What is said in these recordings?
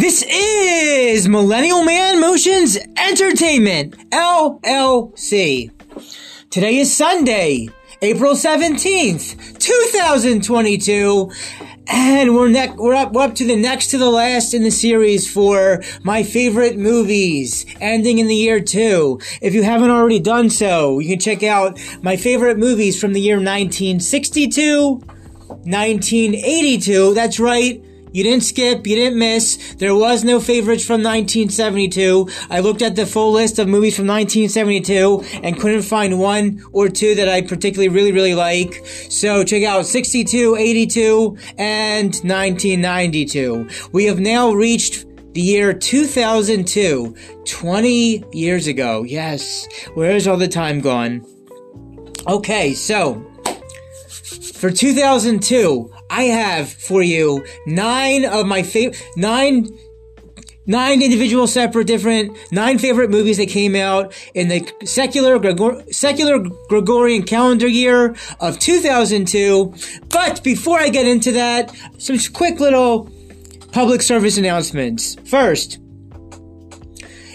This is Millennial Man Motions Entertainment, LLC. Today is Sunday, April 17th, 2022. And we're ne- we're up, we're up to the next to the last in the series for my favorite movies, ending in the year two. If you haven't already done so, you can check out my favorite movies from the year 1962, 1982. That's right. You didn't skip, you didn't miss. There was no favorites from 1972. I looked at the full list of movies from 1972 and couldn't find one or two that I particularly really, really like. So check out 62, 82, and 1992. We have now reached the year 2002, 20 years ago. Yes. Where is all the time gone? Okay, so for 2002, I have for you nine of my favorite, nine, nine individual separate different, nine favorite movies that came out in the secular, Gregor, secular Gregorian calendar year of 2002. But before I get into that, some quick little public service announcements. First,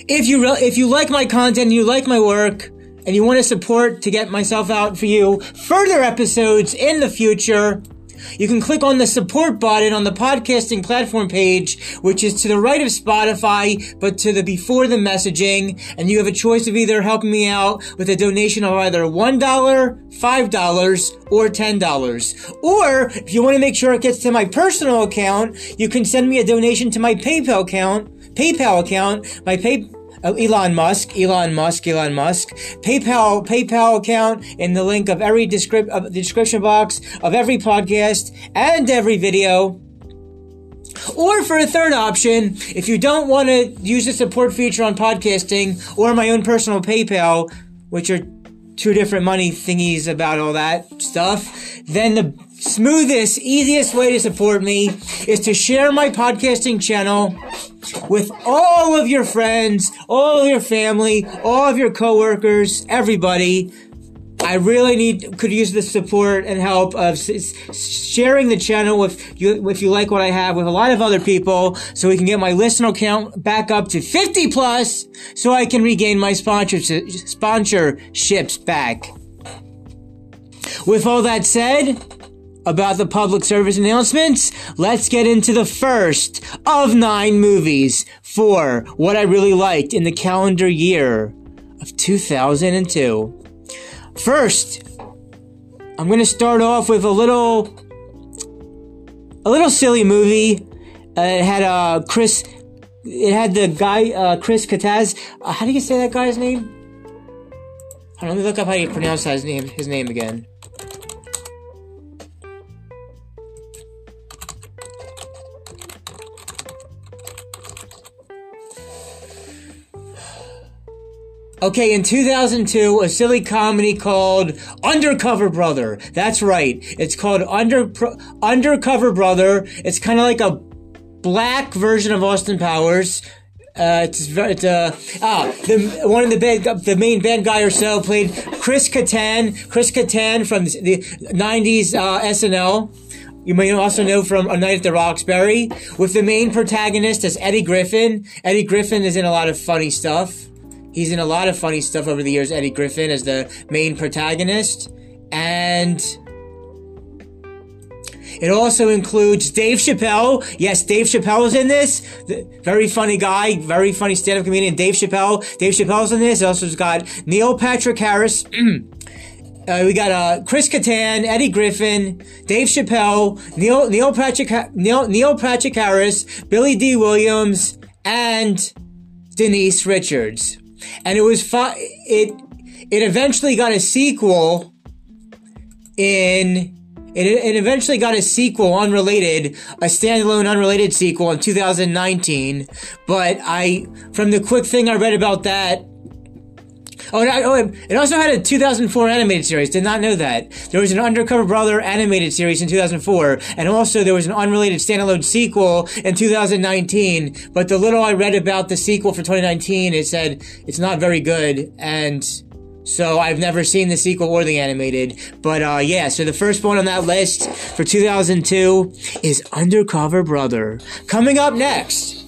if you re- if you like my content and you like my work, and you want to support to get myself out for you further episodes in the future, you can click on the support button on the podcasting platform page, which is to the right of Spotify, but to the before the messaging. And you have a choice of either helping me out with a donation of either $1, $5, or $10. Or if you want to make sure it gets to my personal account, you can send me a donation to my PayPal account, PayPal account. My pay, Oh, Elon Musk, Elon Musk, Elon Musk, PayPal, PayPal account in the link of every descript, of the description box of every podcast and every video. Or for a third option, if you don't want to use the support feature on podcasting or my own personal PayPal, which are two different money thingies about all that stuff, then the smoothest, easiest way to support me is to share my podcasting channel with all of your friends, all of your family, all of your coworkers, everybody. I really need could use the support and help of sharing the channel if you if you like what I have with a lot of other people, so we can get my listener count back up to 50 plus, so I can regain my sponsorships back. With all that said, about the public service announcements, let's get into the first of nine movies for what I really liked in the calendar year of 2002. First, I'm going to start off with a little, a little silly movie. Uh, it had uh, Chris, it had the guy uh, Chris Kataz. Uh, how do you say that guy's name? On, let me look up how you pronounce his name. His name again. Okay, in 2002, a silly comedy called Undercover Brother. That's right. It's called Under Undercover Brother. It's kind of like a black version of Austin Powers. Uh, it's it's uh ah the one of the the main bad guy or so played Chris Kattan Chris Kattan from the '90s uh, SNL. You may also know from A Night at the Roxbury, with the main protagonist as Eddie Griffin. Eddie Griffin is in a lot of funny stuff. He's in a lot of funny stuff over the years, Eddie Griffin as the main protagonist. And it also includes Dave Chappelle. Yes, Dave Chappelle is in this. The very funny guy, very funny stand-up comedian, Dave Chappelle. Dave Chappelle's in this. It also has got Neil Patrick Harris. Uh, we got uh, Chris Kattan, Eddie Griffin, Dave Chappelle, Neil Neil Patrick Neil Neil Patrick Harris, Billy Dee Williams, and Denise Richards and it was fi- it it eventually got a sequel in it, it eventually got a sequel unrelated a standalone unrelated sequel in 2019 but i from the quick thing i read about that Oh, oh, it also had a 2004 animated series. Did not know that. There was an Undercover Brother animated series in 2004, and also there was an unrelated standalone sequel in 2019. But the little I read about the sequel for 2019, it said it's not very good, and so I've never seen the sequel or the animated. But uh, yeah, so the first one on that list for 2002 is Undercover Brother. Coming up next.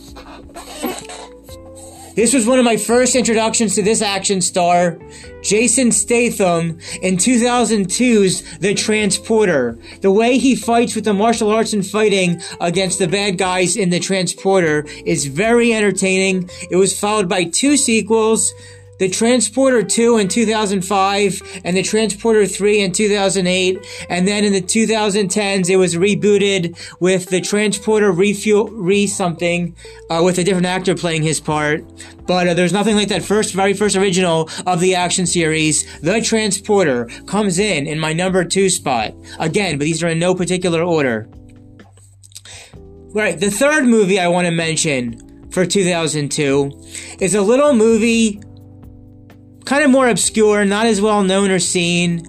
This was one of my first introductions to this action star, Jason Statham, in 2002's The Transporter. The way he fights with the martial arts and fighting against the bad guys in The Transporter is very entertaining. It was followed by two sequels, the Transporter 2 in 2005 and the Transporter 3 in 2008. And then in the 2010s, it was rebooted with the Transporter Refuel, Re something, uh, with a different actor playing his part. But uh, there's nothing like that first, very first original of the action series. The Transporter comes in in my number two spot. Again, but these are in no particular order. Right, the third movie I want to mention for 2002 is a little movie kind of more obscure, not as well known or seen,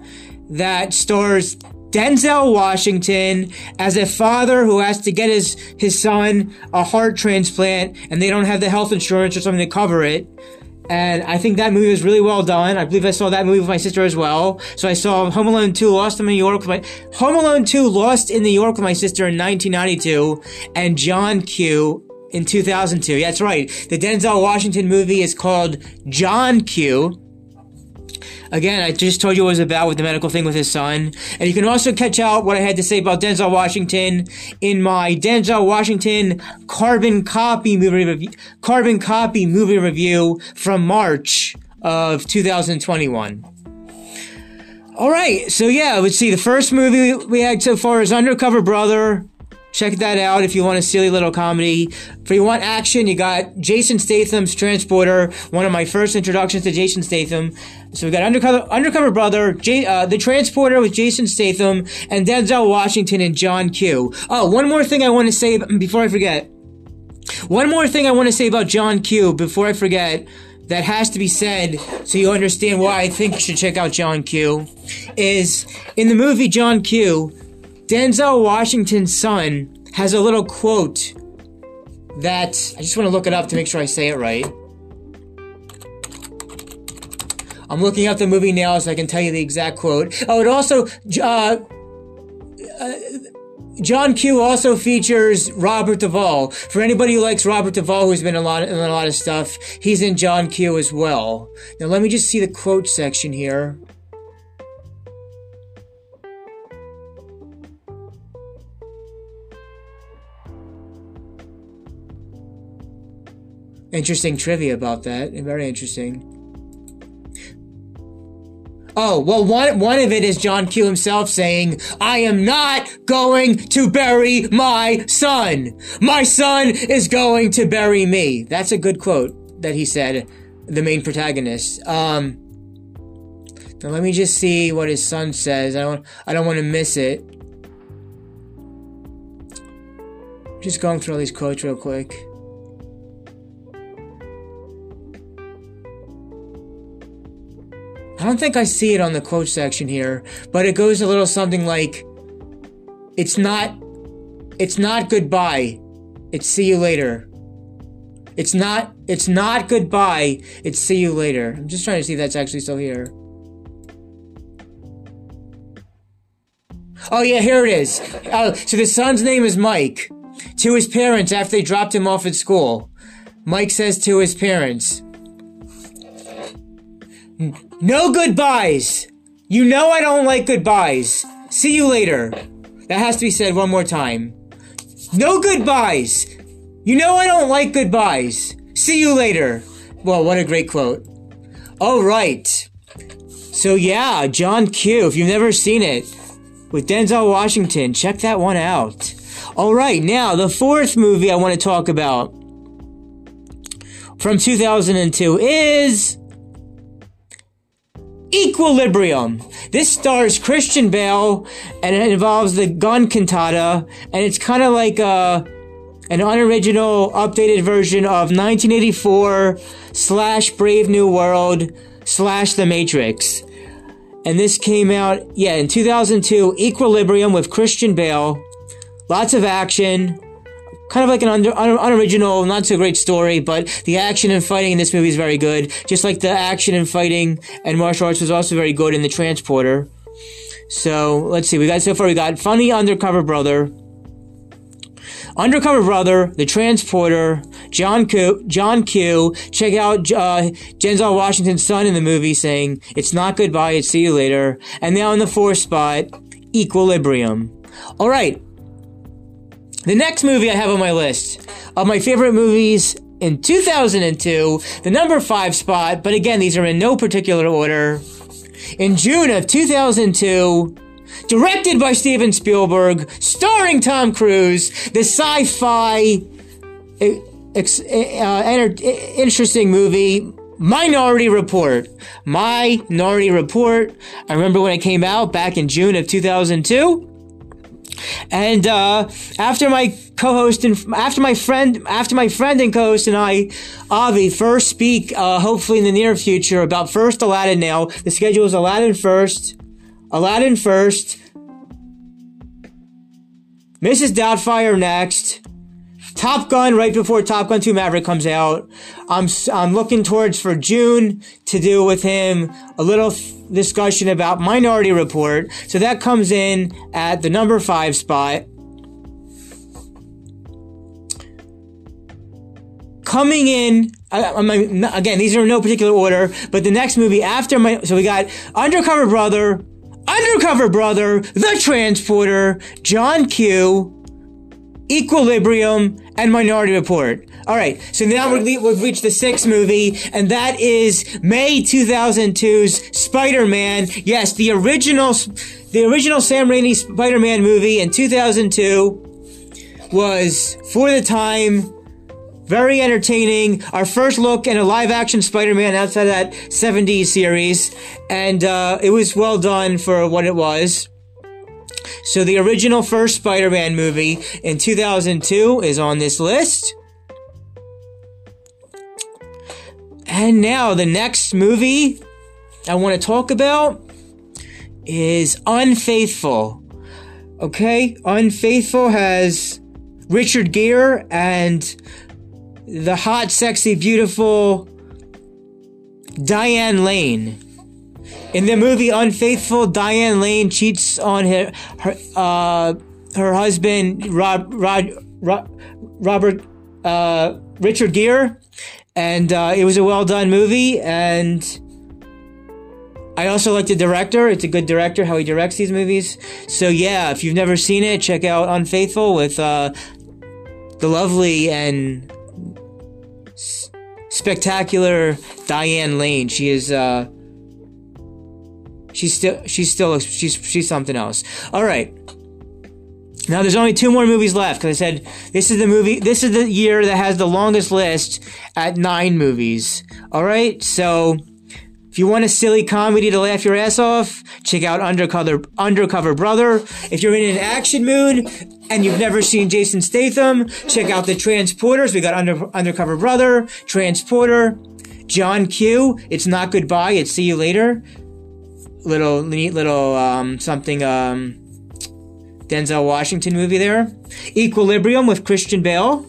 that stars Denzel Washington as a father who has to get his, his son a heart transplant and they don't have the health insurance or something to cover it. And I think that movie was really well done. I believe I saw that movie with my sister as well. So I saw Home Alone 2 Lost in New York with my, Home Alone 2 Lost in New York with my sister in 1992 and John Q in 2002. Yeah, that's right. The Denzel Washington movie is called John Q. Again, I just told you what it was about with the medical thing with his son. And you can also catch out what I had to say about Denzel Washington in my Denzel Washington carbon copy movie review, carbon copy movie review from March of 2021. All right. So yeah, let's see. The first movie we had so far is Undercover Brother. Check that out if you want a silly little comedy. If you want action, you got Jason Statham's Transporter, one of my first introductions to Jason Statham. So we got Undercover, Undercover Brother, J, uh, The Transporter with Jason Statham, and Denzel Washington and John Q. Oh, one more thing I want to say before I forget. One more thing I want to say about John Q before I forget that has to be said so you understand why I think you should check out John Q. Is in the movie John Q, Denzel Washington's son has a little quote that I just want to look it up to make sure I say it right. I'm looking up the movie now so I can tell you the exact quote. Oh, it also, uh, uh, John Q also features Robert Duvall. For anybody who likes Robert Duvall, who's been a lot in a lot of stuff, he's in John Q as well. Now let me just see the quote section here. Interesting trivia about that. Very interesting. Oh, well, one, one of it is John Q himself saying, I am not going to bury my son. My son is going to bury me. That's a good quote that he said, the main protagonist. Um, now let me just see what his son says. I don't, I don't want to miss it. Just going through all these quotes real quick. I don't think I see it on the quote section here, but it goes a little something like, it's not, it's not goodbye. It's see you later. It's not, it's not goodbye. It's see you later. I'm just trying to see if that's actually still here. Oh yeah, here it is. Oh, so the son's name is Mike. To his parents after they dropped him off at school. Mike says to his parents, no goodbyes. You know I don't like goodbyes. See you later. That has to be said one more time. No goodbyes. You know I don't like goodbyes. See you later. Well, what a great quote. All right. So yeah, John Q. If you've never seen it with Denzel Washington, check that one out. All right, now the fourth movie I want to talk about from 2002 is Equilibrium. This stars Christian Bale, and it involves the gun cantata, and it's kind of like a, uh, an unoriginal, updated version of 1984 slash Brave New World slash The Matrix. And this came out, yeah, in 2002, Equilibrium with Christian Bale. Lots of action, kind of like an under, un, unoriginal, not so great story, but the action and fighting in this movie is very good. Just like the action and fighting and martial arts was also very good in The Transporter. So let's see, we got so far we got Funny Undercover Brother, Undercover Brother, The Transporter, John Q. John Q. Check out uh, Denzel Washington's son in the movie saying, "It's not goodbye, it's see you later." And now in the fourth spot, Equilibrium. All right. The next movie I have on my list of my favorite movies in 2002, the number five spot, but again, these are in no particular order. In June of 2002, directed by Steven Spielberg, starring Tom Cruise, the sci-fi, uh, interesting movie Minority Report. Minority Report. I remember when it came out back in June of 2002. And uh, after my co-host and after my friend, after my friend and co-host and I, Avi, first speak, uh, hopefully in the near future about first Aladdin. Now the schedule is Aladdin first, Aladdin first, Mrs. Doubtfire next, Top Gun right before Top Gun 2 Maverick comes out. I'm I'm looking towards for June to do with him a little discussion about Minority Report. So that comes in at the number 5 spot. Coming in again, these are in no particular order, but the next movie after my so we got Undercover Brother, Undercover Brother, The Transporter, John Q, Equilibrium, and Minority Report. All right, so now we've reached the sixth movie, and that is May 2002's Spider-Man. Yes, the original, the original Sam Raimi Spider-Man movie in 2002 was, for the time, very entertaining. Our first look at a live action Spider Man outside that 70s series. And uh, it was well done for what it was. So the original first Spider-Man movie in 2002 is on this list. And now the next movie I want to talk about is Unfaithful. Okay, Unfaithful has Richard Gere and the hot, sexy, beautiful Diane Lane. In the movie Unfaithful, Diane Lane cheats on her her, uh, her husband Rob, Rod, Rod, Robert uh, Richard Gere, and uh, it was a well done movie. And I also like the director; it's a good director how he directs these movies. So yeah, if you've never seen it, check out Unfaithful with uh, the lovely and spectacular Diane Lane. She is uh, She's still she's still she's she's something else. All right. Now there's only two more movies left because I said this is the movie. This is the year that has the longest list at nine movies. All right, so if you want a silly comedy to laugh your ass off, check out Undercover Undercover Brother. If you're in an action mood and you've never seen Jason Statham, check out The Transporters. We got Under, Undercover Brother, Transporter, John Q. It's not goodbye. It's see you later little neat little um, something um, Denzel Washington movie there. Equilibrium with Christian Bale.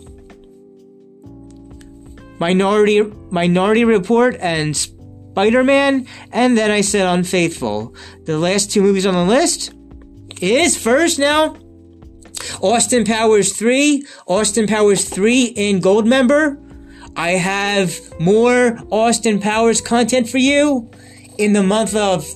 Minority Minority Report and Spider-Man, and then I said Unfaithful. The last two movies on the list is first now Austin Powers 3, Austin Powers 3 in Goldmember. I have more Austin Powers content for you in the month of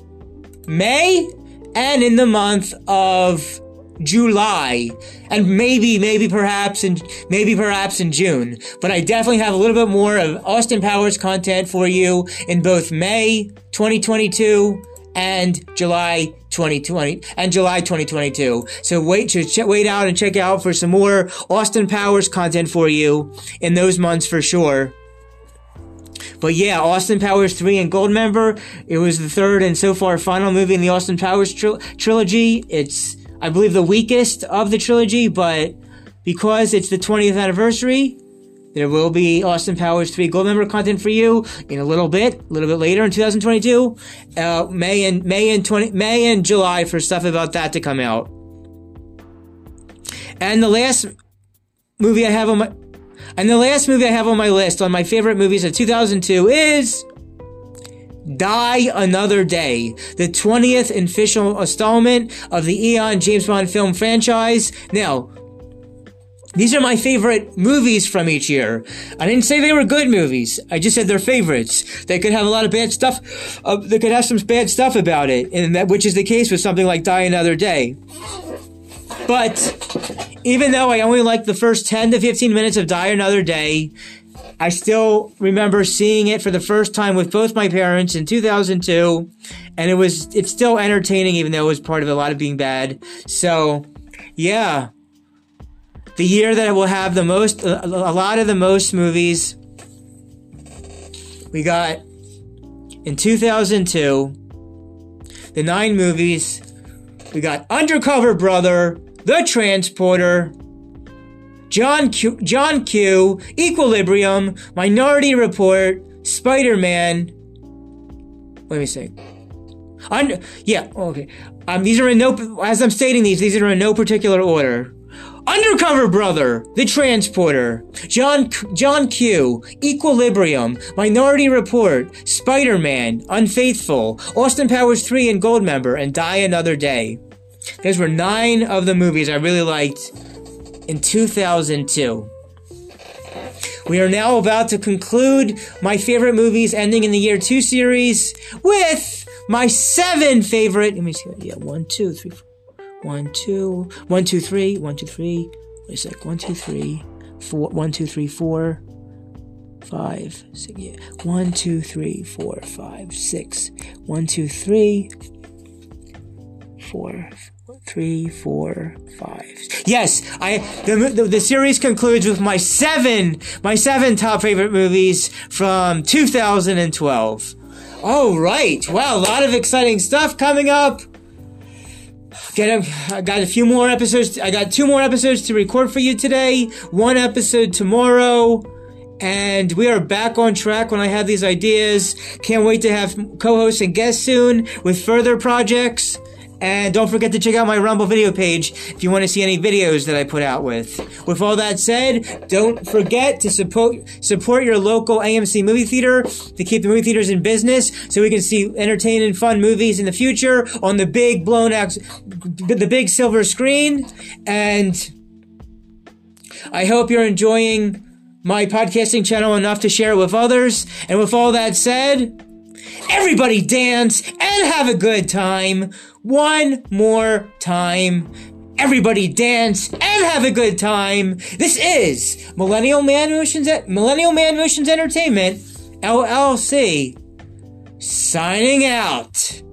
May and in the month of July and maybe maybe perhaps in maybe perhaps in June. But I definitely have a little bit more of Austin Powers content for you in both May 2022 and July 2020 and July 2022 so wait to ch- wait out and check out for some more Austin Powers content for you in those months for sure but yeah, Austin Powers 3 and Goldmember, it was the third and so far final movie in the Austin Powers tri- trilogy. It's, I believe, the weakest of the trilogy, but because it's the 20th anniversary, there will be Austin Powers 3 Goldmember content for you in a little bit, a little bit later in 2022. Uh, May and May and 20 May and July for stuff about that to come out. And the last movie I have on my and the last movie I have on my list on my favorite movies of 2002 is Die Another Day, the 20th official installment of the Eon James Bond film franchise. Now, these are my favorite movies from each year. I didn't say they were good movies. I just said they're favorites. They could have a lot of bad stuff. Uh, they could have some bad stuff about it, and that which is the case with something like Die Another Day. But even though I only liked the first 10 to 15 minutes of Die Another Day, I still remember seeing it for the first time with both my parents in 2002, and it was it's still entertaining even though it was part of a lot of being bad. So, yeah, the year that will have the most, a lot of the most movies. We got in 2002, the nine movies. We got Undercover Brother, The Transporter, John Q, John Q, Equilibrium, Minority Report, Spider Man. Let me see. Un- yeah, okay. Um, these are in no, as I'm stating these, these are in no particular order. Undercover Brother, The Transporter, John John Q, Equilibrium, Minority Report, Spider-Man, Unfaithful, Austin Powers 3 and Goldmember, and Die Another Day. Those were nine of the movies I really liked in 2002. We are now about to conclude my favorite movies ending in the year two series with my seven favorite. Let me see. Yeah, one, two, three, four. One, two, one, two, three, one, two, three. Wait a sec. One, two, three, four, one, two, three, four, five, six. Yeah. One, two, three, four, five, six. One, two, three, four, three, four, five. Yes, I the, the, the series concludes with my seven my seven top favorite movies from 2012. All right, well, a lot of exciting stuff coming up. Get a, I got a few more episodes. I got two more episodes to record for you today. One episode tomorrow. And we are back on track when I have these ideas. Can't wait to have co-hosts and guests soon with further projects. And don't forget to check out my Rumble video page if you want to see any videos that I put out with. With all that said, don't forget to support support your local AMC movie theater to keep the movie theaters in business so we can see entertaining fun movies in the future on the big blown out the big silver screen and I hope you're enjoying my podcasting channel enough to share it with others. And with all that said, everybody dance and have a good time one more time. Everybody dance and have a good time. This is Millennial Man Motions, at Millennial Man Motions Entertainment, LLC, signing out.